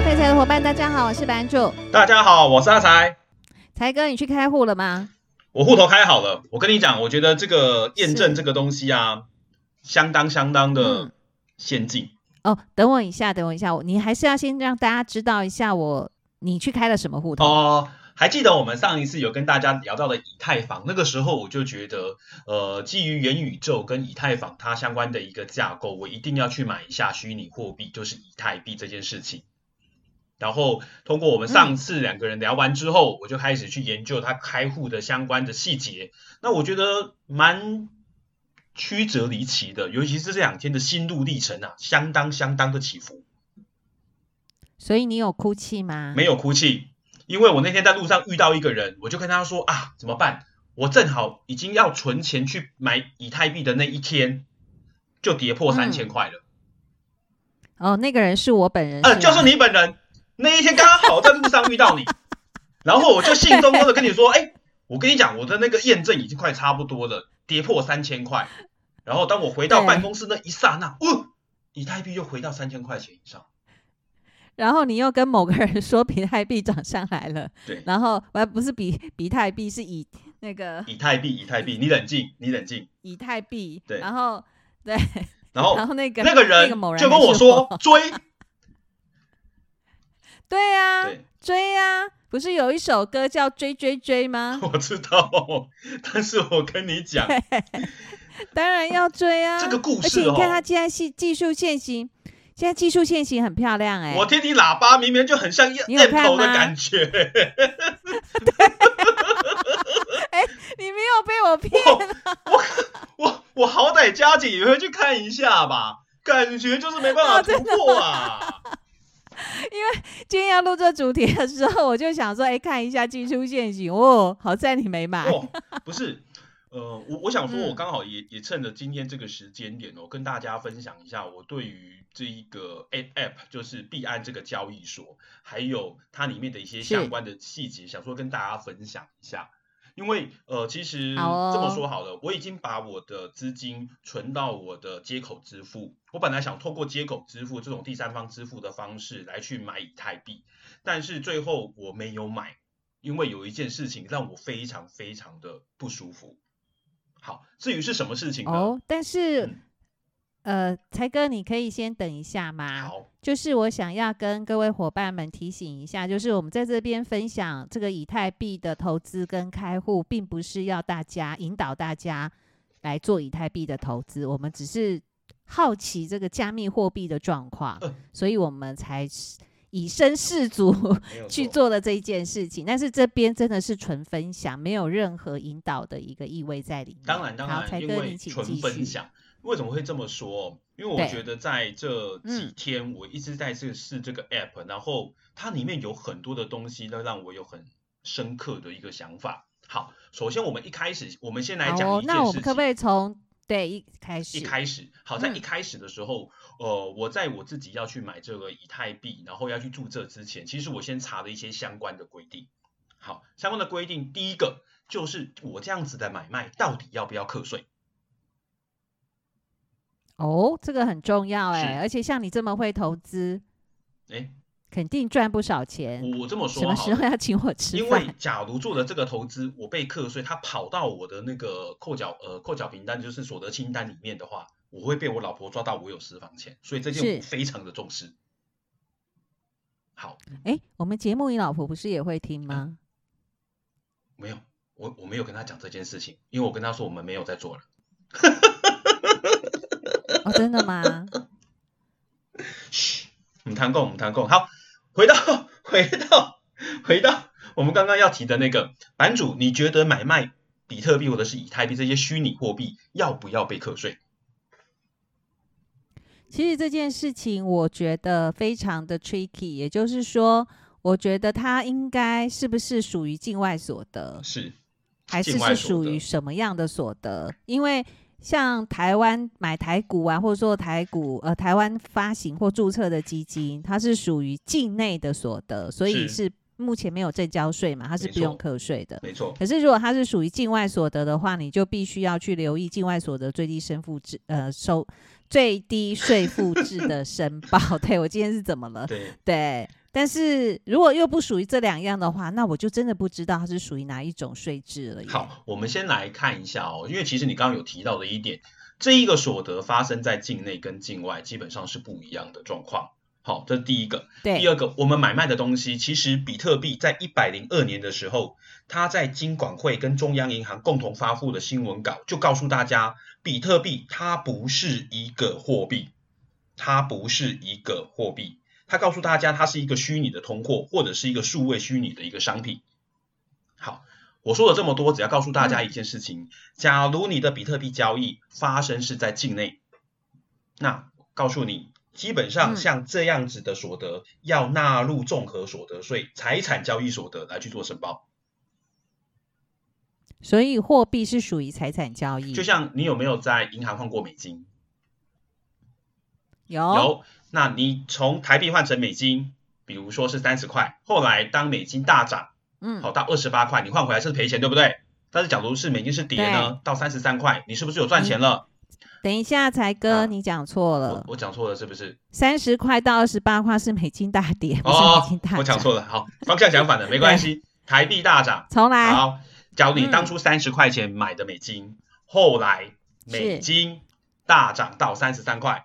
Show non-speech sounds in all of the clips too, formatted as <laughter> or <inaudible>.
位废柴的伙伴，大家好，我是版主。大家好，我是阿财。财哥，你去开户了吗？我户头开好了。我跟你讲，我觉得这个验证这个东西啊，相当相当的先进。嗯、哦，等我一下，等我一下，你还是要先让大家知道一下我你去开了什么户头哦。还记得我们上一次有跟大家聊到的以太坊，那个时候我就觉得，呃，基于元宇宙跟以太坊它相关的一个架构，我一定要去买一下虚拟货币，就是以太币这件事情。然后通过我们上次两个人聊完之后，嗯、我就开始去研究他开户的相关的细节。那我觉得蛮曲折离奇的，尤其是这两天的心路历程啊，相当相当的起伏。所以你有哭泣吗？没有哭泣。因为我那天在路上遇到一个人，我就跟他说啊，怎么办？我正好已经要存钱去买以太币的那一天，就跌破三千块了。嗯。哦，那个人是我本人。呃，就是你本人。那一天刚好在路上遇到你，<laughs> 然后我就兴冲冲的跟你说，哎，我跟你讲，我的那个验证已经快差不多了，跌破三千块。然后当我回到办公室那一刹那，哦，以太币又回到三千块钱以上。然后你又跟某个人说比特币涨上来了，对，然后我还不是比比特币，是以那个以太币，以太币，你冷静，你冷静，以太币，对，然后对，然后 <laughs> 然后那个那个人就跟我说 <laughs> 追，对呀、啊，追呀、啊，不是有一首歌叫追追追吗？<laughs> 我知道，<laughs> 但是我跟你讲，当然要追啊，这个故事、哦，而且你看他既然是技术限行。现在技术限行很漂亮哎、欸，我听你喇叭明明就很像 Apple 的感觉。<laughs> 对，哎，你没有被我骗我我我，我好歹加紧也会去看一下吧，感觉就是没办法突破啊。哦、因为今天要录这主题的时候，我就想说，哎，看一下技术陷阱哦，好在你没买。哦、不是。呃，我我想说，我刚好也、嗯、也趁着今天这个时间点哦，跟大家分享一下我对于这一个 App，就是币安这个交易所，还有它里面的一些相关的细节，想说跟大家分享一下。因为呃，其实这么说好了，我已经把我的资金存到我的接口支付。我本来想透过接口支付这种第三方支付的方式来去买以太币，但是最后我没有买，因为有一件事情让我非常非常的不舒服。好，至于是什么事情呢？哦，但是，嗯、呃，才哥，你可以先等一下吗？好，就是我想要跟各位伙伴们提醒一下，就是我们在这边分享这个以太币的投资跟开户，并不是要大家引导大家来做以太币的投资，我们只是好奇这个加密货币的状况，呃、所以我们才以身试足 <laughs> 去做了这一件事情，但是这边真的是纯分享，没有任何引导的一个意味在里面。当然，当然，因为纯分享，为什么会这么说？因为我觉得在这几天，我一直在试试这个 app，、嗯、然后它里面有很多的东西，都让我有很深刻的一个想法。好，首先我们一开始，我们先来讲一件事情。那我们可不可以从对一开始？一开始，好，在一开始的时候。嗯呃，我在我自己要去买这个以太币，然后要去注册之前，其实我先查了一些相关的规定。好，相关的规定，第一个就是我这样子的买卖到底要不要课税？哦，这个很重要哎，而且像你这么会投资，哎，肯定赚不少钱。我这么说，什么时候要请我吃饭？因为假如做了这个投资，我被课税，他跑到我的那个扣缴呃扣缴凭单，就是所得清单里面的话。我会被我老婆抓到我有私房钱，所以这件我非常的重视。好，哎，我们节目你老婆不是也会听吗？嗯、没有，我我没有跟她讲这件事情，因为我跟她说我们没有在做了。哦，真的吗？<laughs> 嘘，我们谈够，我们谈够。好，回到 <laughs> 回到回到我们刚刚要提的那个版主，你觉得买卖比特币或者是以太币这些虚拟货币要不要被课税？其实这件事情我觉得非常的 tricky，也就是说，我觉得它应该是不是属于境外所得？是，还是是属于什么样的所得？因为像台湾买台股啊，或者说台股呃台湾发行或注册的基金，它是属于境内的所得，所以是目前没有正交税嘛，它是不用课税的。没错。可是如果它是属于境外所得的话，你就必须要去留意境外所得最低申付制呃收。最低税负制的申报，<laughs> 对，我今天是怎么了？对，对但是如果又不属于这两样的话，那我就真的不知道它是属于哪一种税制了。好，我们先来看一下哦，因为其实你刚刚有提到的一点，这一个所得发生在境内跟境外基本上是不一样的状况。好，这是第一个。对。第二个，我们买卖的东西，其实比特币在一百零二年的时候，它在金管会跟中央银行共同发布的新闻稿就告诉大家，比特币它不是一个货币，它不是一个货币。他告诉大家，它是一个虚拟的通货，或者是一个数位虚拟的一个商品。好，我说了这么多，只要告诉大家一件事情：假如你的比特币交易发生是在境内，那告诉你，基本上像这样子的所得，要纳入综合所得税、财产交易所得来去做申报。所以货币是属于财产交易。就像你有没有在银行换过美金？有。有。那你从台币换成美金，比如说是三十块，后来当美金大涨，嗯，好到二十八块，你换回来是赔钱，对不对？但是假如是美金是跌呢，到三十三块，你是不是有赚钱了？等一下，才哥，啊、你讲错了，我，我讲错了是不是？三十块到二十八块是美金大跌，不是美金大涨。哦，我讲错了，好，方向讲反了，<laughs> 没关系，台币大涨，重来。好，假如你当初三十块钱买的美金，嗯、后来美金大涨到三十三块。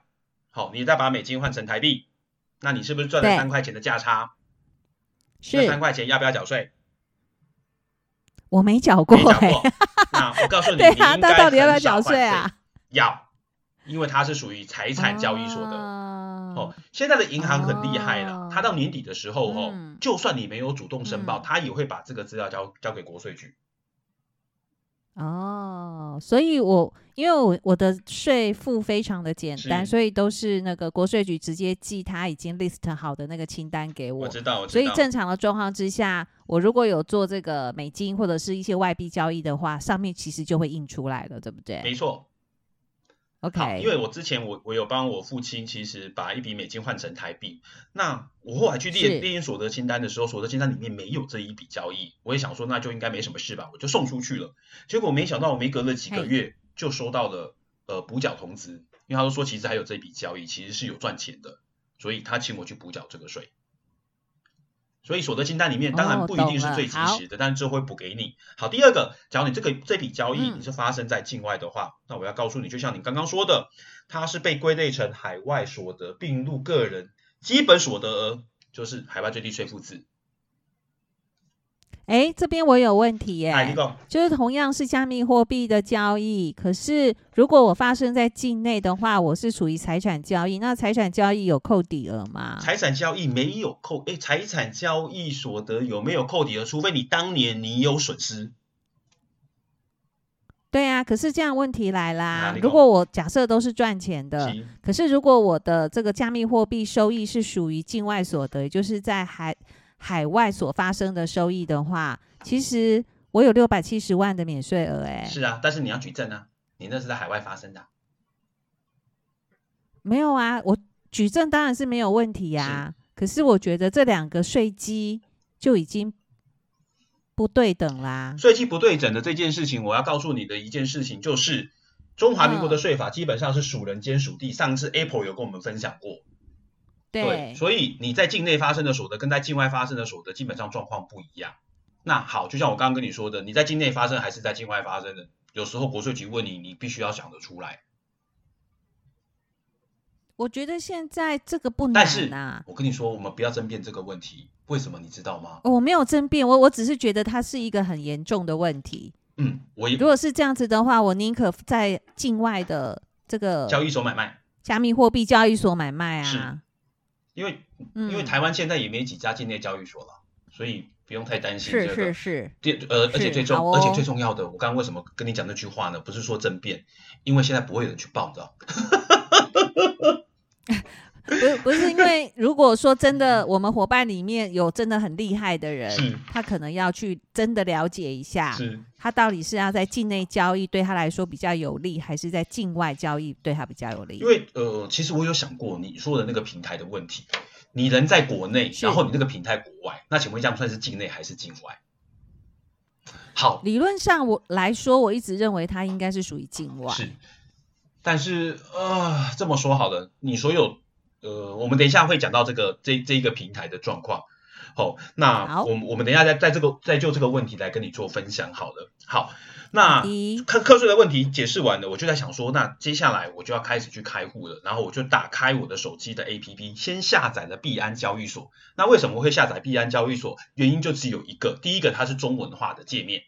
好，你再把美金换成台币，那你是不是赚了三块钱的价差？是。三块钱要不要缴税？我没缴过、欸。没缴过。<laughs> 那我告诉你，对啊，那到底要不要缴税啊？要，因为它是属于财产交易所得。啊、哦，现在的银行很厉害了，它、啊、到年底的时候哦、嗯，就算你没有主动申报，它、嗯、也会把这个资料交交给国税局。哦，所以我因为我我的税负非常的简单，所以都是那个国税局直接寄他已经 list 好的那个清单给我。我知道，我知道。所以正常的状况之下，我如果有做这个美金或者是一些外币交易的话，上面其实就会印出来了，对不对？没错。OK，因为我之前我我有帮我父亲，其实把一笔美金换成台币。那我后来去列列印所得清单的时候，所得清单里面没有这一笔交易。我也想说，那就应该没什么事吧，我就送出去了。结果没想到，我没隔了几个月就收到了呃补缴通知，因为他都说其实还有这笔交易，其实是有赚钱的，所以他请我去补缴这个税。所以所得清单里面当然不一定是最及时的，哦、但是这会补给你。好，第二个，假如你这个这笔交易你是发生在境外的话，嗯、那我要告诉你，就像你刚刚说的，它是被归类成海外所得，并入个人基本所得额，就是海外最低税负制。哎，这边我有问题耶，就是同样是加密货币的交易，可是如果我发生在境内的话，我是属于财产交易，那财产交易有扣抵额吗？财产交易没有扣，哎，财产交易所得有没有扣抵额？除非你当年你有损失。对啊，可是这样问题来啦，如果我假设都是赚钱的，可是如果我的这个加密货币收益是属于境外所得，也就是在海。海外所发生的收益的话，其实我有六百七十万的免税额，哎，是啊，但是你要举证啊，你那是在海外发生的，没有啊，我举证当然是没有问题呀、啊，可是我觉得这两个税基就已经不对等啦。税基不对等的这件事情，我要告诉你的一件事情就是，中华民国的税法基本上是属人兼属地，上次 Apple 有跟我们分享过。对，对，所以你在境内发生的所得跟在境外发生的所得基本上状况不一样。那好，就像我刚刚跟你说的，你在境内发生还是在境外发生的，有时候国税局问你，你必须要想得出来。我觉得现在这个不难啊。但是我跟你说，我们不要争辩这个问题，为什么你知道吗？我没有争辩，我我只是觉得它是一个很严重的问题。嗯，我也。如果是这样子的话，我宁可在境外的这个交易所买卖，加密货币交易所买卖啊。是。因为因为台湾现在也没几家境内交易所了，嗯，所以不用太担心这个。是是是。第呃，而且最重，哦，而且最重要的，我刚刚为什么跟你讲那句话呢？不是说政变，因为现在不会有人去报的。<laughs> 不是不是，因为如果说真的，我们伙伴里面有真的很厉害的人，他可能要去真的了解一下，他到底是要在境内交易对他来说比较有利，还是在境外交易对他比较有利？因为呃，其实我有想过你说的那个平台的问题，你人在国内，然后你那个平台国外，那请问这样算是境内还是境外？好，理论上我来说，我一直认为它应该是属于境外。是，但是呃，这么说好了，你所有。呃，我们等一下会讲到这个这这一个平台的状况。好，那我们我们等一下再在这个再就这个问题来跟你做分享。好了，好。那课课税的问题解释完了，我就在想说，那接下来我就要开始去开户了。然后我就打开我的手机的 APP，先下载了币安交易所。那为什么会下载币安交易所？原因就只有一个，第一个它是中文化的界面，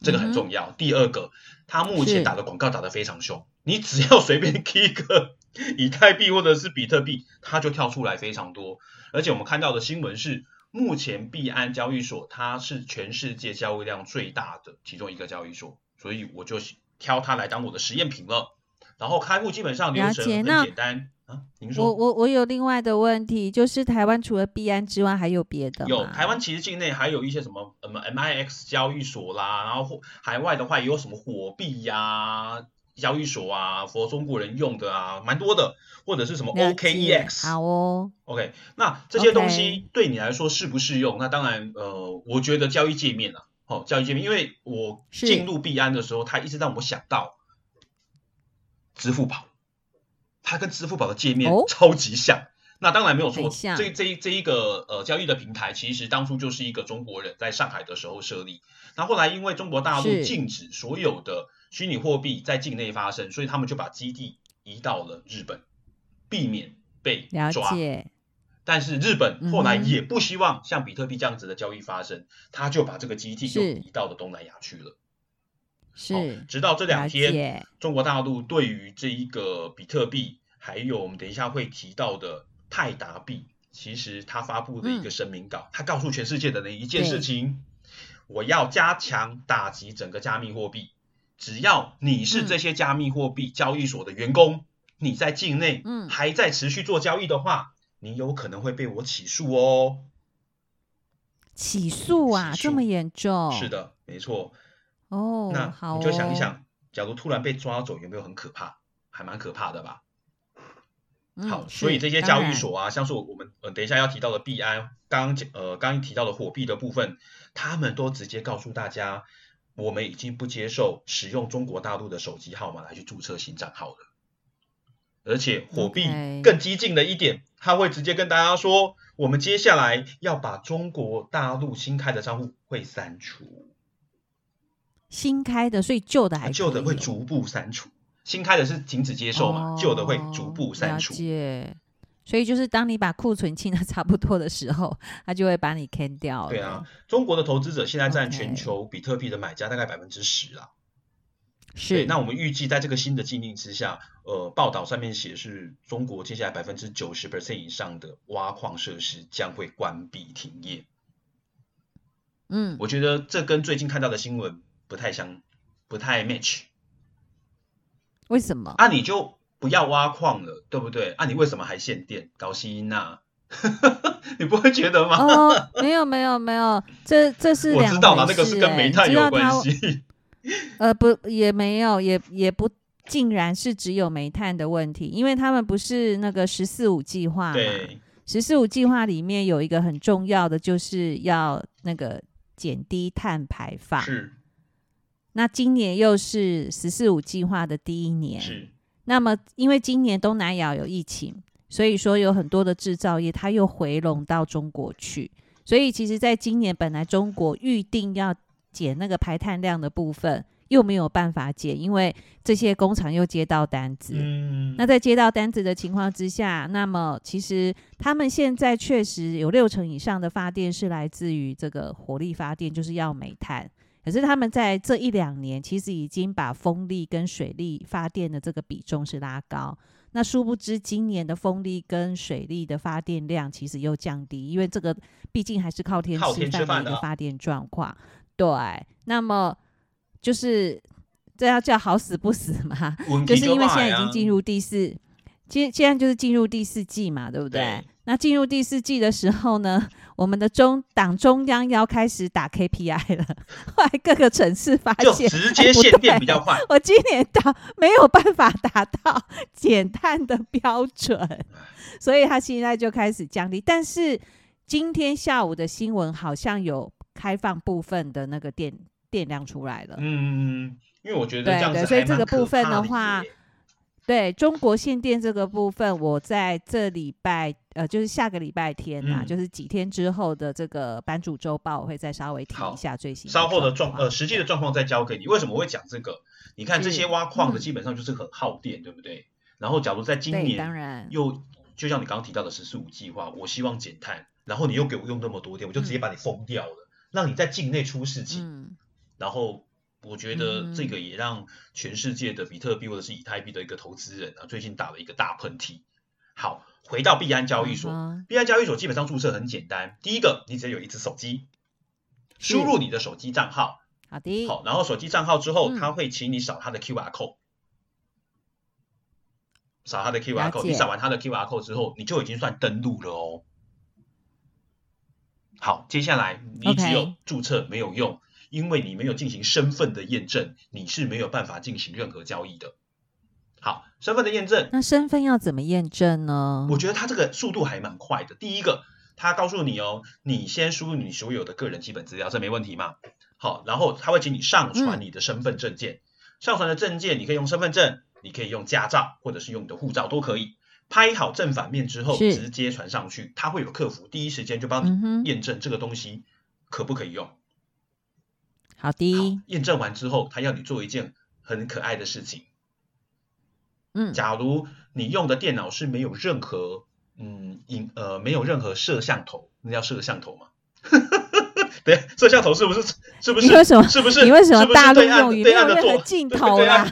这个很重要。嗯、第二个，它目前打的广告打得非常凶，你只要随便 key 一个 <laughs> 以太币或者是比特币，它就跳出来非常多。而且我们看到的新闻是。目前币安交易所它是全世界交易量最大的其中一个交易所，所以我就挑它来当我的实验品了。然后开户基本上流程很简单啊。您说，我我我有另外的问题，就是台湾除了币安之外还有别的吗？有，台湾其实境内还有一些什么什么 MIX 交易所啦，然后海外的话也有什么火币呀、啊。交易所啊，佛中国人用的啊，蛮多的，或者是什么 OKEX，好哦，OK，那这些东西对你来说适不适用.那当然，呃，我觉得交易界面啊，哦，交易界面，因为我进入币安的时候，它一直让我想到支付宝，它跟支付宝的界面超级像。哦、那当然没有错，这这这一个呃交易的平台，其实当初就是一个中国人在上海的时候设立，那后来因为中国大陆禁止所有的。虚拟货币在境内发生，所以他们就把基地移到了日本，避免被抓。但是日本后来也不希望像比特币这样子的交易发生，嗯、他就把这个基地就移到了东南亚去了。是。直到这两天，中国大陆对于这一个比特币，还有我们等一下会提到的泰达币，其实他发布了一个声明稿，他、嗯、告诉全世界的人一件事情：我要加强打击整个加密货币。只要你是这些加密货币交易所的员工，嗯、你在境内还在持续做交易的话，嗯、你有可能会被我起诉哦。起诉啊，诉这么严重？是的，没错。哦，那好你就想一想，哦、假如突然被抓走，有没有很可怕？还蛮可怕的吧？嗯、好，所以这些交易所啊，像是我们呃等一下要提到的币安，刚呃刚刚提到的火币的部分，他们都直接告诉大家。我们已经不接受使用中国大陆的手机号码来去注册新账号了，而且火币更激进的一点，他会直接跟大家说，我们接下来要把中国大陆新开的账户会删除，新开的，所以旧的还旧的会逐步删除，新开的是停止接受嘛，旧的会逐步删除。所以就是当你把库存清的差不多的时候，他就会把你砍掉。对啊，中国的投资者现在占全球比特币的买家大概百分之十啦。是。那我们预计在这个新的禁令之下，呃，报道上面写是中国接下来百分之九十 percent 以上的挖矿设施将会关闭停业。嗯，我觉得这跟最近看到的新闻不太相，不太 match。为什么？啊，你就。不要挖矿了，对不对？啊，你为什么还限电？搞西音呐？<laughs> 你不会觉得吗？哦，没有没有没有，这这是。我知道了，那个是跟煤炭有关系。呃，不，也没有，也也不竟然是只有煤炭的问题，因为他们不是那个“十四五”计划嘛。对，“十四五”计划里面有一个很重要的，就是要那个减低碳排放。是。那今年又是“十四五”计划的第一年。是。那么，因为今年东南亚有疫情，所以说有很多的制造业它又回笼到中国去，所以其实在今年本来中国预定要减那个排碳量的部分，又没有办法减，因为这些工厂又接到单子。嗯。那在接到单子的情况之下，那么其实他们现在确实有六成以上的发电是来自于这个火力发电，就是要煤炭。可是他们在这一两年，其实已经把风力跟水力发电的这个比重是拉高。那殊不知，今年的风力跟水力的发电量其实又降低，因为这个毕竟还是靠天吃饭的一个发电状况。对，那么就是这要叫好死不死嘛？就是因为现在已经进入第四，现现在就是进入第四季嘛，对不对？对那进入第四季的时候呢，<laughs> 我们的中党中央要开始打 KPI 了。<laughs> 后来各个城市发现，直接限电比较快。我今年到没有办法达到 <laughs> 减碳的标准，所以他现在就开始降低。但是今天下午的新闻好像有开放部分的那个电电量出来了。嗯，因为我觉得这样子对对，所以这个部分的话。对中国限电这个部分，我在这礼拜呃，就是下个礼拜天呐、啊嗯，就是几天之后的这个版主周报，我会再稍微提一下最新。稍后的状呃实际的状况再交给你。为什么我会讲这个？你看这些挖矿的基本上就是很耗电，对不对？然后假如在今年当然又就像你刚刚提到的十四五计划，我希望减碳，然后你又给我用那么多电，我就直接把你封掉了，嗯、让你在境内出事情，嗯、然后。我觉得这个也让全世界的比特币或者是以太币的一个投资人啊，最近打了一个大喷嚏。好，回到币安交易所，币安交易所基本上注册很简单，第一个你只要有一支手机，输入你的手机账号，好的，好，然后手机账号之后，他会请你扫他的 QR code，扫他的 QR code，你扫完他的 QR code 之后，你就已经算登录了哦。好，接下来你只有注册没有用。因为你没有进行身份的验证，你是没有办法进行任何交易的。好，身份的验证，那身份要怎么验证呢？我觉得它这个速度还蛮快的。第一个，它告诉你哦，你先输入你所有的个人基本资料，这没问题嘛？好，然后他会请你上传你的身份证件，嗯、上传的证件你可以用身份证，你可以用驾照，或者是用你的护照都可以。拍好正反面之后，直接传上去，他会有客服第一时间就帮你验证这个东西可不可以用。好的，验证完之后，他要你做一件很可爱的事情。嗯，假如你用的电脑是没有任何嗯影呃没有任何摄像头，那叫摄像头吗？<laughs> 对，摄像头是不是是不是？你为什么？是不是？你为什么大陆用语没有任何镜头啊？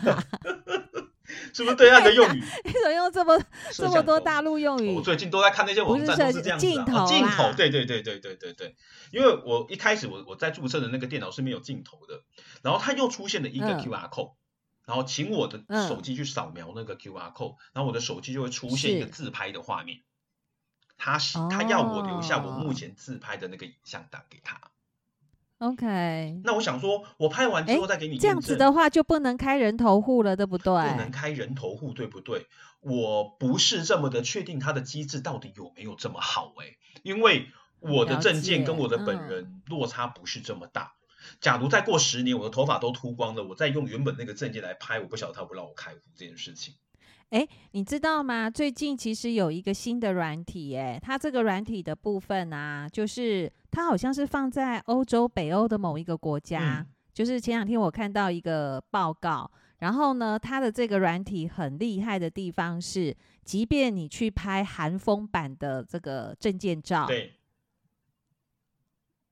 <laughs> 是不是对岸的用语？<laughs> 你怎么用这么这么多大陆用语？我最近都在看那些网站，都是这样子。镜头，镜头，对对对对对对对。因为我一开始我我在注册的那个电脑是没有镜头的，然后它又出现了一个 QR code，、嗯、然后请我的手机去扫描那个 QR code，、嗯、然后我的手机就会出现一个自拍的画面。他他要我留下我目前自拍的那个影像档给他。OK，那我想说，我拍完之后再给你。这样子的话就不能开人头户了，对不对？不能开人头户，对不对？我不是这么的确定它的机制到底有没有这么好哎，因为我的证件跟我的本人落差不是这么大。假如再过十年，我的头发都秃光了，我再用原本那个证件来拍，我不晓得他不让我开户这件事情。哎，你知道吗？最近其实有一个新的软体，哎，它这个软体的部分啊，就是它好像是放在欧洲北欧的某一个国家。嗯。就是前两天我看到一个报告，然后呢，它的这个软体很厉害的地方是，即便你去拍韩风版的这个证件照，对，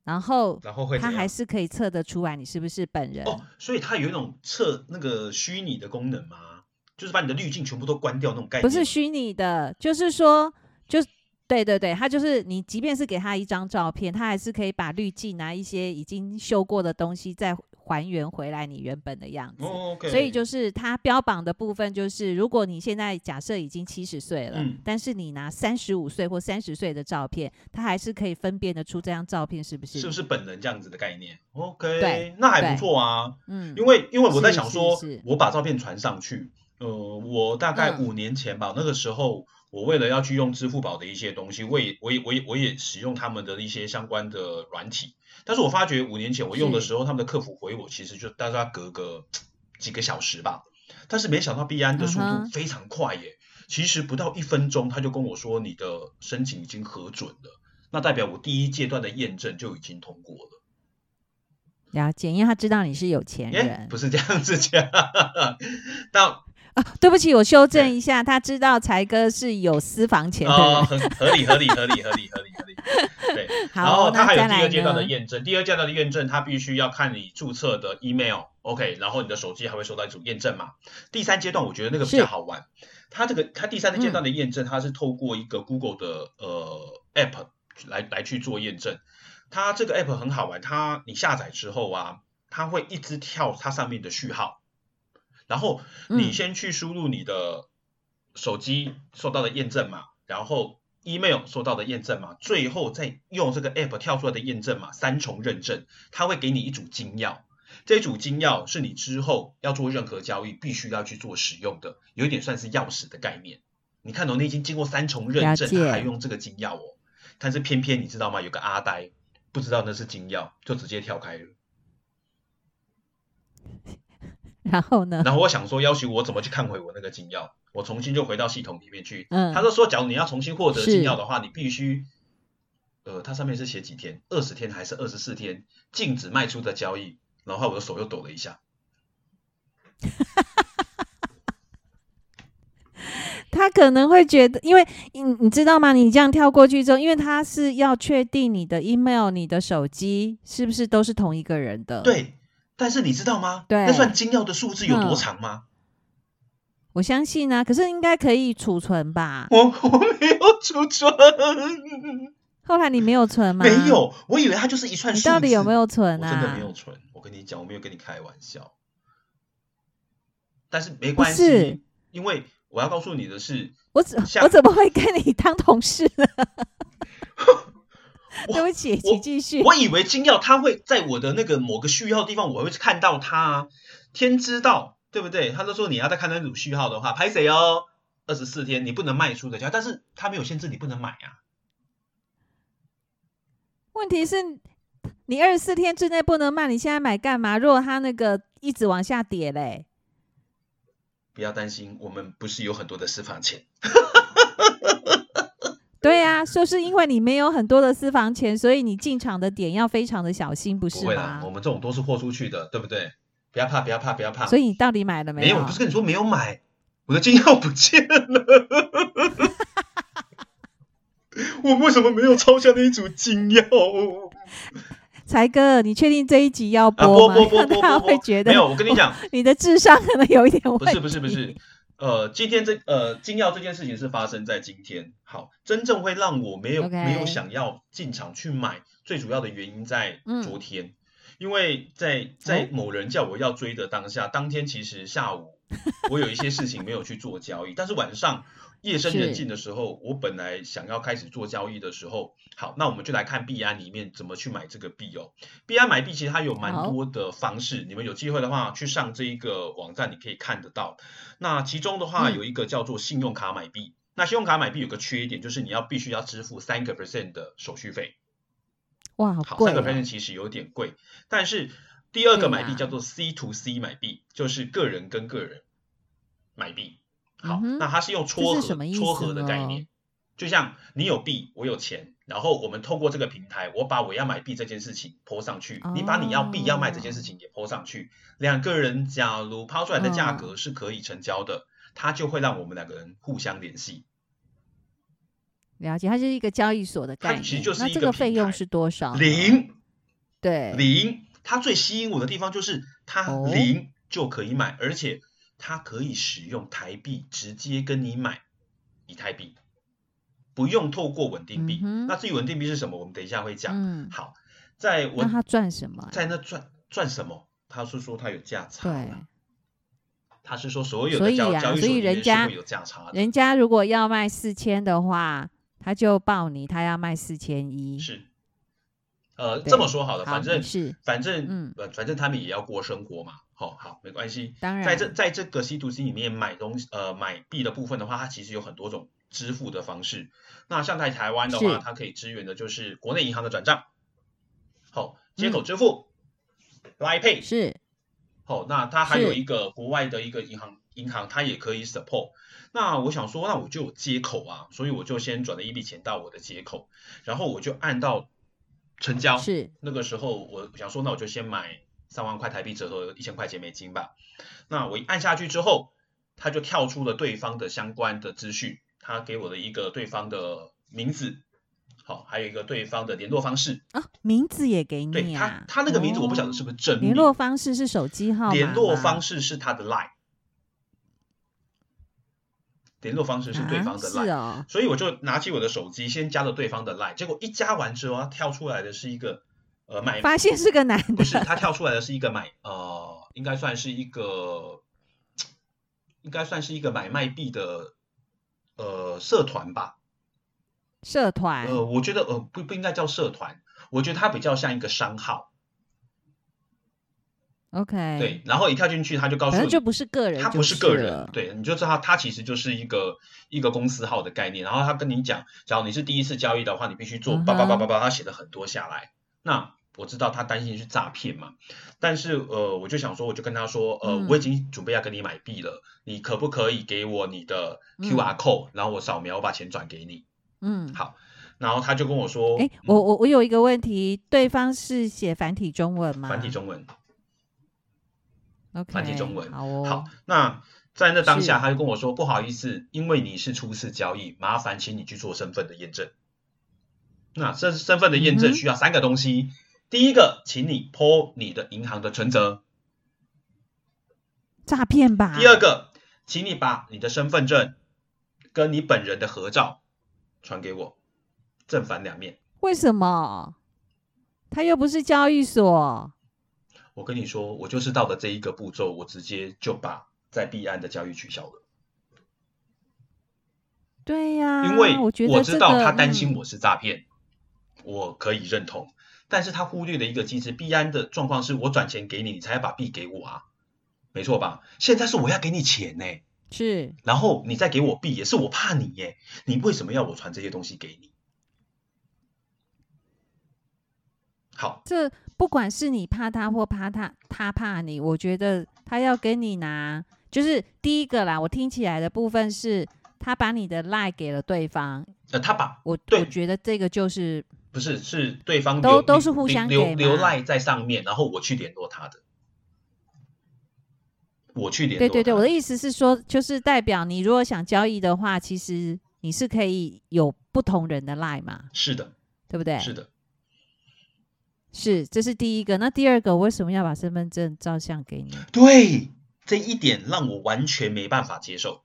然后然后会它还是可以测得出来你是不是本人。哦，所以它有一种测那个虚拟的功能吗？就是把你的滤镜全部都关掉那种概念，不是虚拟的，就是说，就对对对，他就是你，即便是给他一张照片，他还是可以把滤镜拿一些已经修过的东西再还原回来你原本的样子。Oh. 所以就是他标榜的部分，就是如果你现在假设已经七十岁了，嗯，但是你拿三十五岁或三十岁的照片，他还是可以分辨得出这张照片是不是是不是本人这样子的概念。OK，对，那还不错啊。嗯，因为因为我在想说，我把照片传上去。呃，我大概五年前吧，嗯，那个时候我为了要去用支付宝的一些东西，我也我也我也我也使用他们的一些相关的软体，但是我发觉五年前我用的时候，他们的客服回我其实就大概隔个几个小时吧，但是没想到币安的速度非常快耶，嗯，其实不到一分钟他就跟我说你的申请已经核准了，那代表我第一阶段的验证就已经通过了。了解，因为他知道你是有钱人，不是这样子讲，<laughs> 但。啊，对不起，我修正一下，他知道才哥是有私房钱的人。哦，很合理，合理，合理，合理，合理，合理。对，<laughs> 好，然后他还有第二阶段的验证，第二阶段的验证，他必须要看你注册的 email，OK，然后你的手机还会收到一组验证码。第三阶段我觉得那个比较好玩，他这个他第三个阶段的验证，他是透过一个 Google 的呃 app 来来去做验证。他这个 app 很好玩，它你下载之后啊，它会一直跳它上面的序号。然后你先去输入你的手机收到的验证码，嗯、然后 email 收到的验证码，最后再用这个 app 跳出来的验证码三重认证，它会给你一组金钥，这组金钥是你之后要做任何交易必须要去做使用的，有一点算是钥匙的概念。你看到你已经经过三重认证，他还用这个金钥哦，但是偏偏你知道吗？有个阿呆不知道那是金钥，就直接跳开了。然后呢？然后我想说，要求我怎么去看回我那个金钥？我重新就回到系统里面去。嗯，他就说，假如你要重新获得金钥的话，你必须，呃，它上面是写几天，二十天还是二十四天，禁止卖出的交易。然后我的手又抖了一下。<laughs> 他可能会觉得，因为你你知道吗？你这样跳过去之后，因为他是要确定你的 email、你的手机是不是都是同一个人的。对。但是你知道吗？对，那算金钥的数字有多长吗？我相信啊，可是应该可以储存吧？我我没有储存。后来你没有存吗？没有，我以为它就是一串数字。你到底有没有存啊？真的没有存。我跟你讲，我没有跟你开玩笑。但是没关系，因为我要告诉你的是，我怎我怎么会跟你当同事呢？<laughs> <laughs> <laughs> 对不起，请继续。我以为金钥他会在我的那个某个序号地方，我会看到他啊。天知道，对不对？他都说你要再看那组序号的话，拍谁哦？二十四天你不能卖出的价，但是他没有限制你不能买啊。问题是，你二十四天之内不能卖，你现在买干嘛？如果他那个一直往下跌嘞，不要担心，我们不是有很多的私房钱。对呀、啊，就是因为你没有很多的私房钱，所以你进场的点要非常的小心，不是吗？不会啦，我们这种都是豁出去的，对不对？不要怕，不要怕，不要怕。所以你到底买了没有？没有，我不是跟你说没有买，我的金钥不见了。<laughs> 我为什么没有抄下那一组金钥？才哥，你确定这一集要播吗？啊、播播播 <laughs> 播播播会觉得没有。我跟你讲，<laughs> 你的智商可能有一点问题。不是不是不是。呃，今天这呃金钥这件事情是发生在今天。好，真正会让我没有、okay. 没有想要进场去买，最主要的原因在昨天，嗯、因为在在某人叫我要追的当下，哦、当天其实下午 <laughs> 我有一些事情没有去做交易，但是晚上。夜深人静的时候，我本来想要开始做交易的时候，好，那我们就来看币安里面怎么去买这个币哦。币安买币其实它有蛮多的方式，你们有机会的话去上这一个网站，你可以看得到。那其中的话有一个叫做信用卡买币，嗯、那信用卡买币有个缺点就是你要必须要支付三个 percent 的手续费。哇，好！三个 percent 其实有点贵，但是第二个买币叫做 C to C 买币，就是个人跟个人买币。好，那它是用撮合撮合的概念，就像你有币，我有钱，然后我们透过这个平台，我把我要买币这件事情 po 上去，哦，你把你要币要卖这件事情也 po 上去，两个人假如抛出来的价格是可以成交的，哦，它就会让我们两个人互相联系。了解，它就是一个交易所的概念，其实就是一个那这个费用是多少？零，对，零。它最吸引我的地方就是它零就可以买，哦，而且。它可以使用台币直接跟你买以太币，不用透过稳定币。嗯、那至于稳定币是什么，我们等一下会讲。嗯、好，在我那他赚什么？在那赚赚什么？他是说他有价差。对，他是说所有的交、啊、交易所里人家会有价差的。人家如果要卖四千的话，他就报你，他要卖四千一。是，呃，这么说好了，反正是，反正，嗯，反正他们也要过生活嘛。好、哦、好，没关系。当然，在这在这个 C to C 里面买东西，呃，买币的部分的话，它其实有很多种支付的方式。那像在台湾的话，它可以支援的就是国内银行的转账，好、哦，街口支付、嗯、Line Pay 是。好、哦，那它还有一个国外的一个银行，银行它也可以 support。那我想说，那我就有接口啊，所以我就先转了一笔钱到我的接口，然后我就按到成交。是。那个时候我想说，那我就先买。三万块台币折合一千块钱美金吧。那我一按下去之后，他就跳出了对方的相关的资讯，他给我的一个对方的名字，好，还有一个对方的联络方式啊，名字也给你啊。对，他他那个名字我不晓得是不是真名。联络方式是手机号，联络方式是他的 line，联络方式是对方的 line，哦，所以我就拿起我的手机先加了对方的 line，结果一加完之后，他跳出来的是一个。呃，买发现是个男的，不是他跳出来的是一个买，呃，应该算是一个，应该算是一个买卖币的，呃，社团吧。社团。呃，我觉得呃不不应该叫社团，我觉得它比较像一个商号。OK。对，然后一跳进去，他就告诉你，就不是个人，他不是个人，对，你就知道他其实就是一个一个公司号的概念。然后他跟你讲，假如你是第一次交易的话，你必须做叭叭叭叭叭，他写了很多下来，那。我知道他担心是诈骗嘛，但是呃，我就想说，我就跟他说，呃，嗯、我已经准备要跟你买币了，你可不可以给我你的 QR code，、嗯、然后我扫描，我把钱转给你。嗯，好，然后他就跟我说，哎、嗯，我我我有一个问题，对方是写繁体中文吗？繁体中文。OK，繁体中文。好哦。好，那在那当下，他就跟我说，不好意思，因为你是初次交易，麻烦请你去做身份的验证。那这是身份的验证需要三个东西。嗯第一个，请你 po 你的银行的存折，诈骗吧。第二个，请你把你的身份证跟你本人的合照传给我，正反两面。为什么？他又不是交易所。我跟你说，我就是到了这一个步骤，我直接就把在币安的交易取消了。对呀、啊，因为我知道他担心我是诈骗，嗯、我可以认同。但是他忽略了一个机制，币安的状况是我转钱给你，你才要把币给我啊，没错吧？现在是我要给你钱呢，是，然后你再给我币，也是我怕你耶，你为什么要我传这些东西给你？好，这不管是你怕他或怕他，他怕你，我觉得他要跟你拿，就是第一个啦，我听起来的部分是他把你的赖给了对方，呃，他把我，我觉得这个就是。不是，是对方都都是互相留留赖在上面，然后我去联络他的，我去联络。对对对，我的意思是说，就是代表你如果想交易的话，其实你是可以有不同人的赖嘛？是的，对不对？是的，是，这是第一个。那第二个，为什么要把身份证照相给你？对，这一点让我完全没办法接受。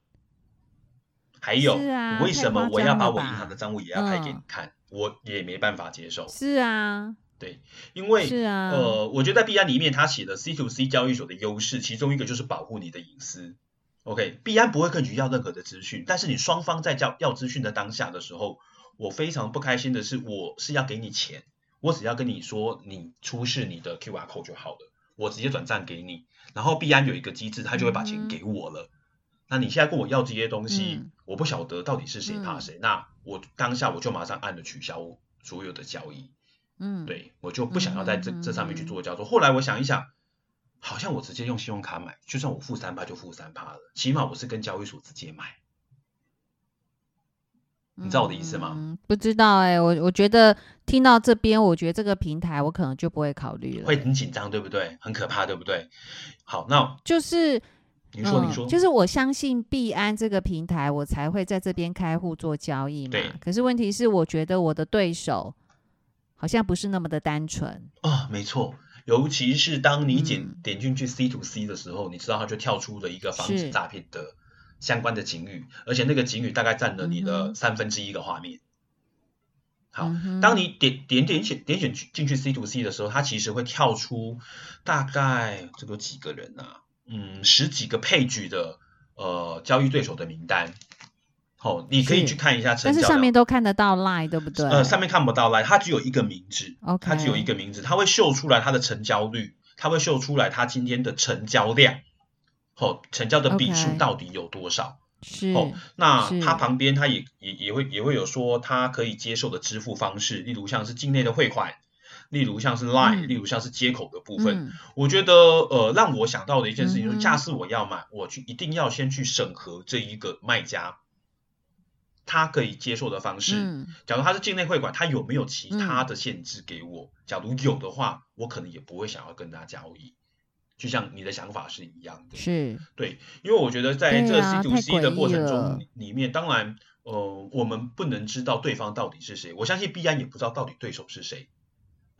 还有，啊、为什么我要把我银行的账户也要拍给你看？嗯我也没办法接受。是啊，对，因为是啊，呃，我觉得在币安里面，他写的 C to C 交易所的优势，其中一个就是保护你的隐私。OK，币安不会跟你要任何的资讯，但是你双方在交要资讯的当下的时候，我非常不开心的是，我是要给你钱，我只要跟你说你出示你的 QR code 就好了，我直接转账给你，然后币安有一个机制，他就会把钱给我了。嗯那你现在跟我要这些东西，嗯、我不晓得到底是谁怕谁。嗯、那我当下我就马上按了取消所有的交易。嗯，对，我就不想要在这、嗯、这上面去做交易。后来我想一想，好像我直接用信用卡买，就算我负三趴就负三趴了，起码我是跟交易所直接买。你知道我的意思吗？嗯、不知道哎、欸，我我觉得听到这边，我觉得这个平台我可能就不会考虑了，会很紧张，对不对？很可怕，对不对？好，那就是。你说，你说，嗯，就是我相信币安这个平台，我才会在这边开户做交易嘛。对。可是问题是，我觉得我的对手好像不是那么的单纯。啊，没错。尤其是当你点、嗯、点进去 C to C 的时候，你知道它就跳出了一个防止诈骗的相关的警语，而且那个警语大概占了你的三分之一个画面。好，当你点点点选点选进去 C to C 的时候，它其实会跳出大概这个几个人啊。嗯，十几个配局的呃交易对手的名单，好、哦，你可以去看一下成交。但是上面都看得到 line 对不对？呃，上面看不到 line，它只有一个名字，Okay. 它只有一个名字，它会秀出来它的成交率，它会秀出来它今天的成交量，哦，成交的笔数到底有多少？是.哦，那它旁边它也也也会也会有说它可以接受的支付方式，例如像是境内的汇款。例如像是 Line，、嗯、例如像是接口的部分，嗯、我觉得呃让我想到的一件事情就是，假设我要买，嗯、我去一定要先去审核这一个卖家，他可以接受的方式。嗯、假如他是境内会馆，他有没有其他的限制给我？嗯、假如有的话，我可能也不会想要跟他交易。就像你的想法是一样的，是对，因为我觉得在这 C to C 的过程中里面，当然呃我们不能知道对方到底是谁，我相信必安也不知道到底对手是谁。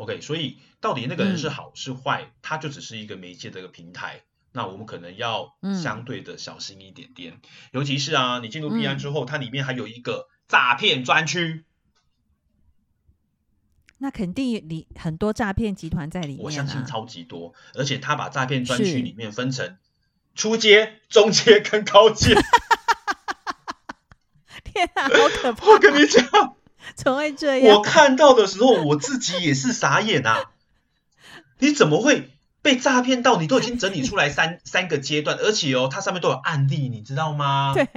OK，所以到底那个人是好是坏，嗯、他就只是一个媒介的一个平台。那我们可能要相对的小心一点点，嗯、尤其是啊，你进入币安之后，嗯、它里面还有一个诈骗专区。那肯定里很多诈骗集团在里面、啊，我相信超级多。而且他把诈骗专区里面分成初阶、中阶跟高阶。<laughs> 天啊，好可怕！我跟你讲。<laughs> 怎么会这样？我看到的时候，我自己也是傻眼啊！你怎么会被诈骗到？你都已经整理出来三 <laughs> 三个阶段，而且哦，它上面都有案例，你知道吗？对，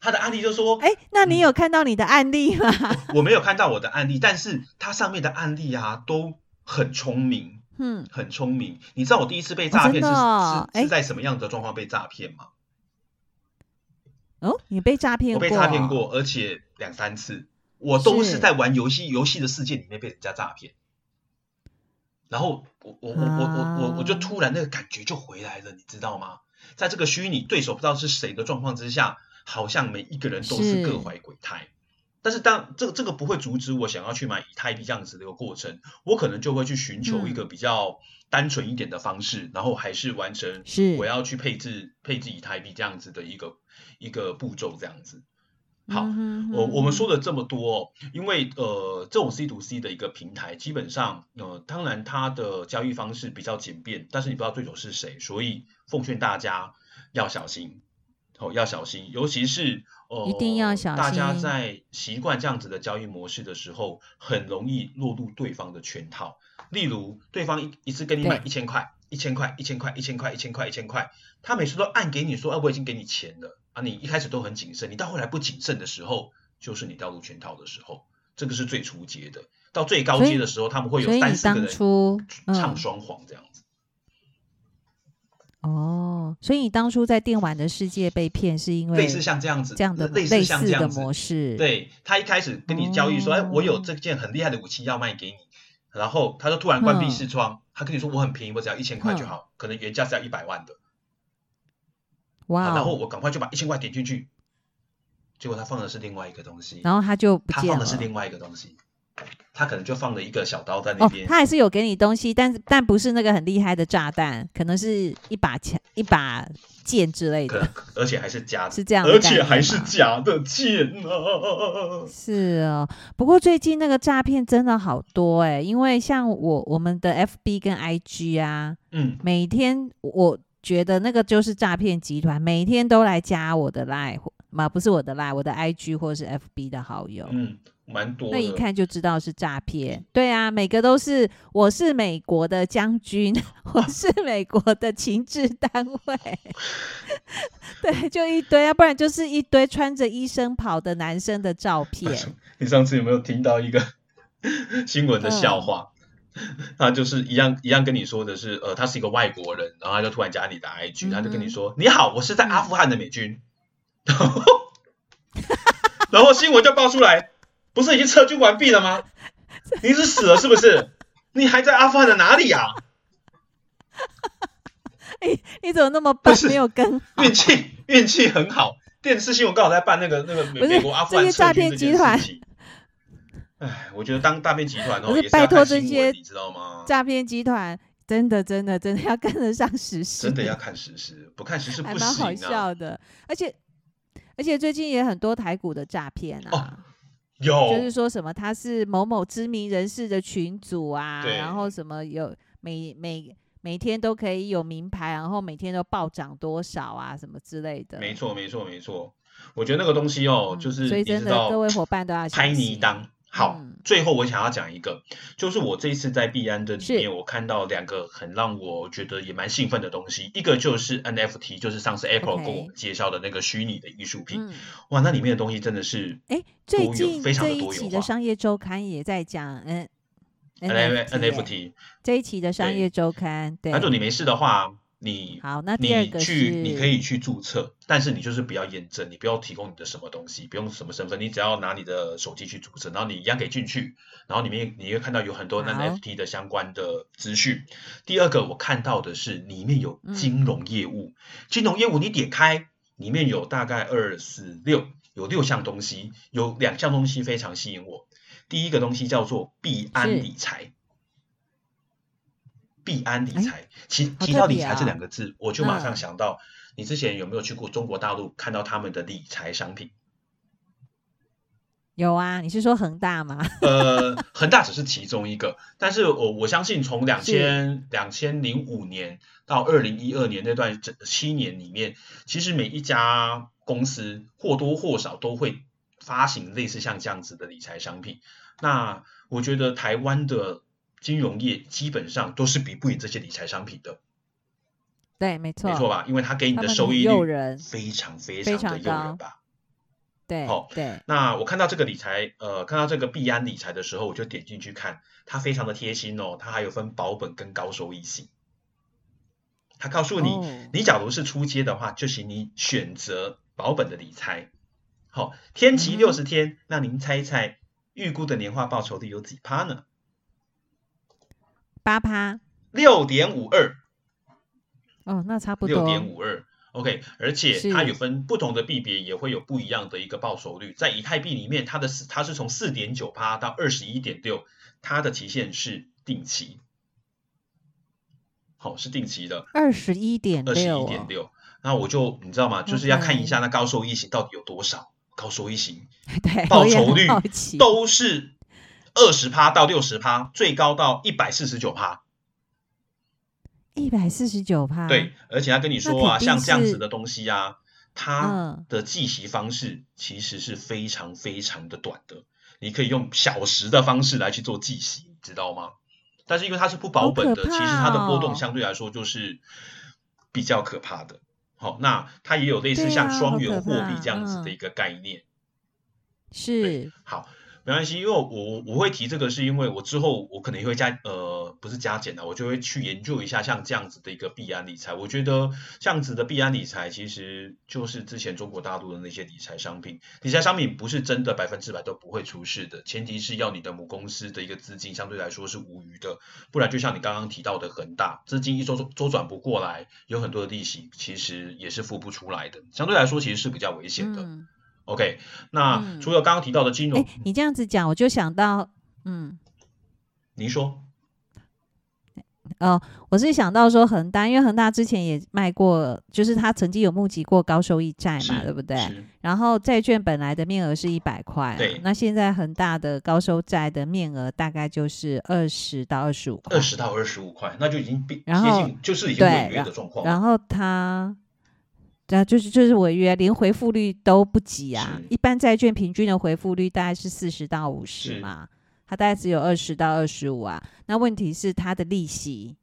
他的案例就说：“哎，那你有看到你的案例吗？” <laughs> 我没有看到我的案例，但是它上面的案例啊，都很聪明，嗯，很聪明。你知道我第一次被诈骗是、哦哦、是是在什么样的状况被诈骗吗？哦，你被诈骗过？我被诈骗过，而且两三次，我都是在玩游戏游戏的世界里面被人家诈骗。然后我我我我我我我就突然那个感觉就回来了，你知道吗？在这个虚拟对手不知道是谁的状况之下，好像每一个人都是各怀鬼胎。但是当这个这个不会阻止我想要去买以太币这样子的一个过程，我可能就会去寻求一个比较单纯一点的方式，嗯、然后还是完成我要去配置配置以太币这样子的一个一个步骤这样子。好，嗯、我我们说了这么多，因为呃，这种 C to C 的一个平台，基本上呃，当然它的交易方式比较简便，但是你不知道对手是谁，所以奉劝大家要小心，哦，要小心，尤其是呃，一定要小心，大家在习惯这样子的交易模式的时候，很容易落入对方的圈套。例如，对方一一次跟你买一千块，一千块，一千块，一千块，一千块，一千块，他每次都按给你说，哎，我已经给你钱了。啊，你一开始都很谨慎，你到后来不谨慎的时候，就是你掉入圈套的时候，这个是最初阶的。到最高阶的时候，他们会有三四个人唱双簧这样子。哦，所以你当初在电玩的世界被骗，是因为类似像这样子这样的类似像这样的模式。对，他一开始跟你交易说，哎，我有这件很厉害的武器要卖给你，然后他就突然关闭视窗，他跟你说我很便宜，我只要一千块就好，可能原价是要一百万的。哇！然后我赶快就把一千块点进去，结果他放的是另外一个东西。然后他就。他放的是另外一个东西，他可能就放了一个小刀在那边。哦，他还是有给你东西，但是但不是那个很厉害的炸弹，可能是一把枪、一把剑之类的。而且还是假的，<laughs> 是这样，而且还是假的剑啊！<laughs> 是哦，不过最近那个诈骗真的好多哎，因为像我我们的 FB 跟 IG 啊，嗯，每天我。觉得那个就是诈骗集团，每天都来加我的 line，嘛不是我的 line，我的 IG 或是 FB 的好友，嗯，蛮多的。那一看就知道是诈骗。对啊，每个都是我是美国的将军，我是 <laughs> 美国的情治单位，对，就一堆，要不然就是一堆穿着医生袍的男生的照 <laughs> 片。你上次有没有听到一个 <laughs> 新闻的笑话？嗯他就是一样一样跟你说的是，呃，他是一个外国人，然后他就突然加你的 IG，嗯、他就跟你说：“你好，我是在阿富汗的美军。嗯”然后，然后新闻就爆出来，不是已经撤军完毕了吗？<laughs> 你是死了是不是？你还在阿富汗的哪里呀、啊？<laughs> 你你怎么那么笨？没有跟运气运气很好，电视新闻刚好在办那个那个美美国阿富汗撤军这件事情。哎，我觉得当诈骗集团哦，也是拜托这些，你知道吗？诈骗集团真的真的真的要跟得上时事，真的要看时事，不看时事不行啊。还蛮好笑的，而且而且最近也很多台股的诈骗啊，哦，有，就是说什么他是某某知名人士的群组啊，然后什么有每每每天都可以有名牌，然后每天都暴涨多少啊，什么之类的。没错没错没错，我觉得那个东西哦，嗯、就是所以真的各位伙伴都要拍你当。好，嗯、最后我想要讲一个，就是我这一次在币安的里面，我看到两个很让我觉得也蛮兴奋的东西，一个就是 NFT，就是上次 April 跟我们介绍的那个虚拟的艺术品，嗯、哇，那里面的东西真的是，哎，最近这一期的商业周刊也在讲，嗯，NFT，这一期的商业周刊，对，如果你没事的话。你好，那第二个你去，你可以去注册，但是你就是不要验证，你不要提供你的什么东西，不用什么身份，你只要拿你的手机去注册，然后你一样可以进去，然后里面你会看到有很多 NFT 的相关的资讯。第二个我看到的是里面有金融业务，嗯、金融业务你点开里面有大概二四六有六项东西，有两项东西非常吸引我。第一个东西叫做币安理财。币安理财，提提到理财这两个字，我就马上想到，你之前有没有去过中国大陆看到他们的理财商品？有啊，你是说恒大吗？<laughs> 呃，恒大只是其中一个，但是我我相信从两千两千零五年到二零一二年那段这七年里面，其实每一家公司或多或少都会发行类似像这样子的理财商品。那我觉得台湾的。金融业基本上都是比不赢这些理财商品的，对，没错，没错吧？因为它给你的收益率非常非常的诱人吧？对，好，对。那我看到这个理财，呃，看到这个币安理财的时候，我就点进去看，它非常的贴心哦，它还有分保本跟高收益型。它告诉你，哦、你假如是出街的话，就请你选择保本的理财。好，天期六十天，那、嗯、您猜一猜，预估的年化报酬率有几趴呢？八趴，六点五二。哦，那差不多。六点五二，OK，而且它有分不同的币别，也会有不一样的一个报酬率。在以太币里面，它的它是从四点九趴到二十一点六，它的期限是定期。好，是定期的。二十一点六。二十一点六，那我就你知道吗？就是要看一下那高收益型到底有多少。高收益型，<laughs> 对，报酬率都是二十趴到六十趴，最高到一百四十九趴。一百四十九趴，对，而且他跟你说啊，像这样子的东西啊，它的计息方式其实是非常非常的短的，你可以用小时的方式来去做计息，知道吗？但是因为它是不保本的，哦、其实它的波动相对来说就是比较可怕的。好，那它也有类似像双元货币这样子的一个概念，是好。没关系，因为我我会提这个，是因为我之后我可能会加呃，不是加减的，我就会去研究一下像这样子的一个币安理财。我觉得这样子的币安理财其实就是之前中国大陆的那些理财商品，理财商品不是真的百分之百都不会出事的，前提是要你的母公司的一个资金相对来说是无余的，不然就像你刚刚提到的恒大，资金一周周转不过来，有很多的利息其实也是付不出来的，相对来说其实是比较危险的。OK，那除了刚刚提到的金融，嗯、你这样子讲，我就想到，嗯，您说，哦，我是想到说恒大，因为恒大之前也卖过，就是他曾经有募集过高收益债嘛，对不对？然后债券本来的面额是一百块，对，那现在恒大的高收债的面额大概就是二十到二十五块，二十到二十五块，那就已经接近，就是已经违约的状况。然后他。对啊，就是就是违约，连回复率都不及啊！一般债券平均的回复率大概是四十到五十嘛，它大概只有二十到二十五啊。那问题是它的利息，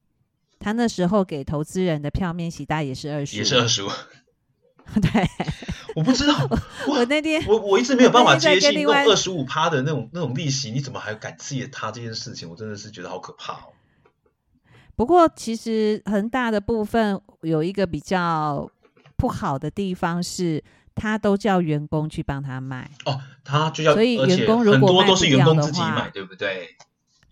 他那时候给投资人的票面息大概也是二十，也是二十五。<laughs> 对，我不知道，我，我那天我我一直没有办法接近那二十五趴的那种那种利息，你怎么还敢借他这件事情？我真的是觉得好可怕哦。不过其实恒大的部分有一个比较。不好的地方是，他都叫员工去帮他卖哦，他就叫，所以员工如果很多都是员工自己买，对不对？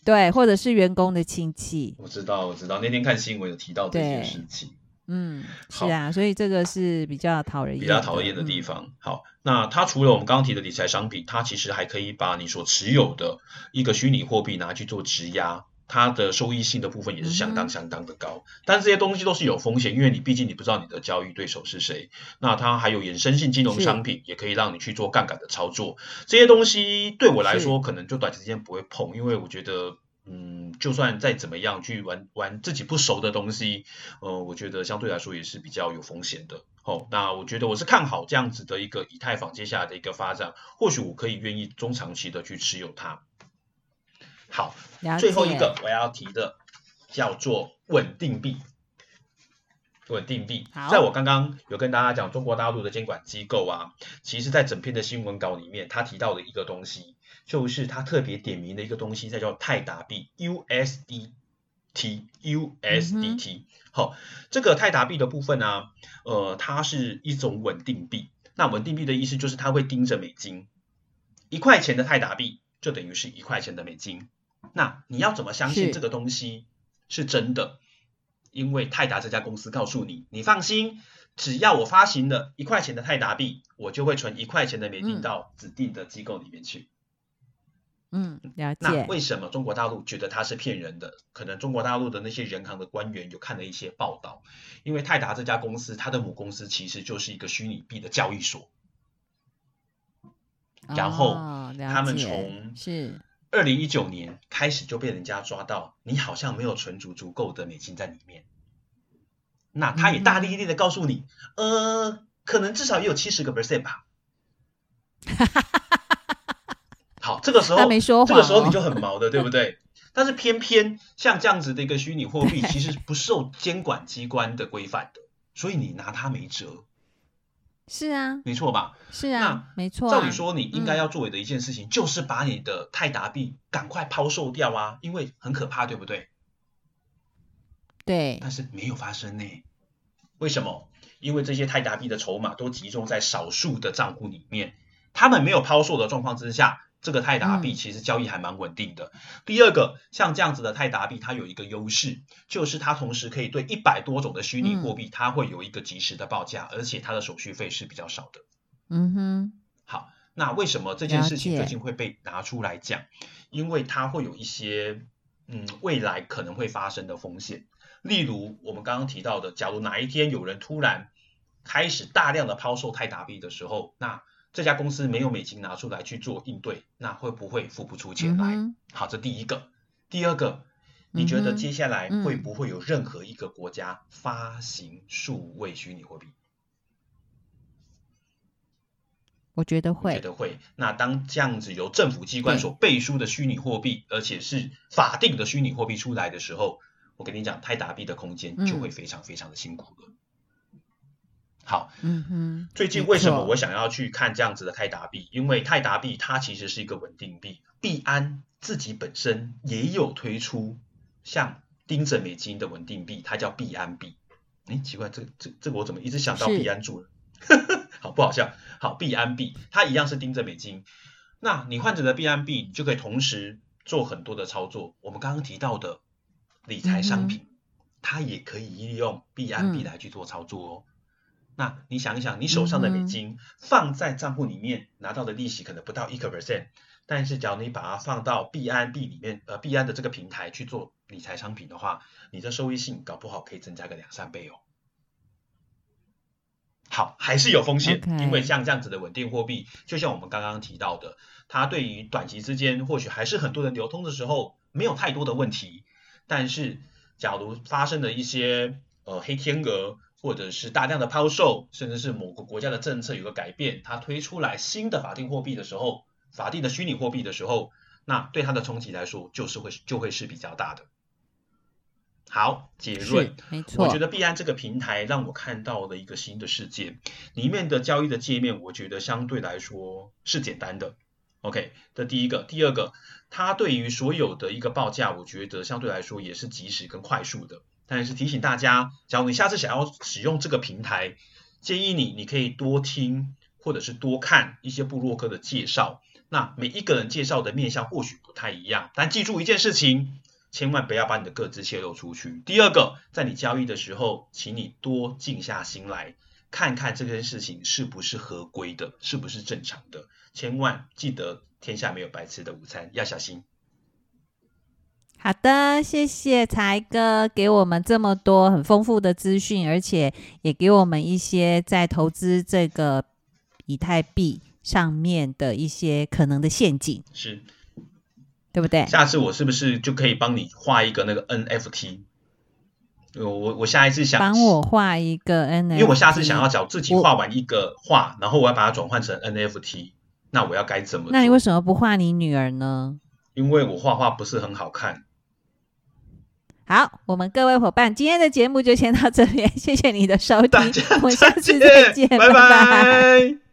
对，或者是员工的亲戚。我知道，我知道，那天看新闻有提到这件事情。嗯，是啊，所以这个是比较讨人厌、比较讨厌的地方。嗯、好，那它除了我们刚刚提的理财商品，它其实还可以把你所持有的一个虚拟货币拿去做质押。它的收益性的部分也是相当相当的高，嗯，但这些东西都是有风险，因为你毕竟你不知道你的交易对手是谁。那它还有衍生性金融商品，也可以让你去做杠杆的操作。这些东西对我来说，可能就短时间不会碰，因为我觉得，嗯，就算再怎么样去玩玩自己不熟的东西，呃，我觉得相对来说也是比较有风险的。哦，那我觉得我是看好这样子的一个以太坊接下来的一个发展，或许我可以愿意中长期的去持有它。好，最后一个我要提的叫做稳定币。稳定币，在我刚刚有跟大家讲中国大陆的监管机构啊，其实在整篇的新闻稿里面，他提到的一个东西，就是他特别点名的一个东西，叫做泰达币 USDT，USDT。好，这个泰达币的部分呢、啊，呃，它是一种稳定币。那稳定币的意思就是它会盯着美金，一块钱的泰达币就等于是一块钱的美金。那你要怎么相信这个东西是真的？因为泰达这家公司告诉你，你放心，只要我发行了一块钱的泰达币，我就会存一块钱的美金到指定的机构里面去。嗯，了解。那为什么中国大陆觉得它是骗人的？可能中国大陆的那些人行的官员有看了一些报道，因为泰达这家公司，它的母公司其实就是一个虚拟币的交易所。然后他们从是。二零一九年开始就被人家抓到，你好像没有存足足够的美金在里面。那他也大咧咧的告诉你，嗯、呃，可能至少也有七十个 percent 吧。<laughs> 好，这个时候他没说、哦、这个时候你就很毛的，对不对？但是偏偏像这样子的一个虚拟货币，<laughs> 其实不受监管机关的规范的，所以你拿它没辙。是啊，没错吧？是啊，没错。照理说，你应该要作为的一件事情，就是把你的泰达币赶快抛售掉啊，因为很可怕，对不对？对。但是没有发生呢。为什么？因为这些泰达币的筹码都集中在少数的账户里面，他们没有抛售的状况之下。这个泰达币其实交易还蛮稳定的。嗯、第二个，像这样子的泰达币，它有一个优势，就是它同时可以对一百多种的虚拟货币，它会有一个及时的报价，嗯、而且它的手续费是比较少的。嗯哼。好，那为什么这件事情最近会被拿出来讲？因为它会有一些嗯未来可能会发生的风险，例如我们刚刚提到的，假如哪一天有人突然开始大量的抛售泰达币的时候，那这家公司没有美金拿出来去做应对，那会不会付不出钱来？嗯、好，这第一个。第二个，你觉得接下来会不会有任何一个国家发行数位虚拟货币？我觉得会。觉得会。那当这样子由政府机关所背书的虚拟货币，而且是法定的虚拟货币出来的时候，我跟你讲，泰达币的空间就会非常非常的辛苦了。嗯好，嗯哼，最近为什么我想要去看这样子的泰达币？因为泰达币它其实是一个稳定币，币安自己本身也有推出像盯着美金的稳定币，它叫币安币。哎，奇怪，这这这个我怎么一直想到币安住了？<laughs> 好，不好笑。好，币安币它一样是盯着美金。那你换成了币安币，你就可以同时做很多的操作。我们刚刚提到的理财商品，嗯、它也可以利用币安币来去做操作哦。嗯那你想一想，你手上的美金放在账户里面拿到的利息可能不到一个 percent，但是只要你把它放到币安币里面，呃，币安的这个平台去做理财商品的话，你的收益性搞不好可以增加个两三倍哦。好，还是有风险.因为像这样子的稳定货币，就像我们刚刚提到的，它对于短期之间或许还是很多人流通的时候没有太多的问题，但是假如发生了一些呃黑天鹅。或者是大量的抛售，甚至是某个国家的政策有个改变，它推出来新的法定货币的时候，法定的虚拟货币的时候，那对它的冲击来说，就是会就会是比较大的。好，结论，没错，我觉得币安这个平台让我看到了一个新的世界，里面的交易的界面，我觉得相对来说是简单的。OK，这第一个，第二个，它对于所有的一个报价，我觉得相对来说也是及时跟快速的。但是提醒大家，假如你下次想要使用这个平台，建议你你可以多听或者是多看一些部落客的介绍。那每一个人介绍的面向或许不太一样，但记住一件事情，千万不要把你的个资泄露出去。第二个，在你交易的时候，请你多静下心来，看看这件事情是不是合规的，是不是正常的。千万记得，天下没有白吃的午餐，要小心。好的，谢谢财哥给我们这么多很丰富的资讯，而且也给我们一些在投资这个以太币上面的一些可能的陷阱，是，对不对？下次我是不是就可以帮你画一个那个 NFT？我我我下一次想帮我画一个 NFT，因为我下次想要找自己画完一个画，然后我要把它转换成 NFT，那我要该怎么？那你为什么不画你女儿呢？因为我画画不是很好看。好，我们各位伙伴，今天的节目就先到这边，谢谢你的收听，我们下次再见，拜拜。拜拜。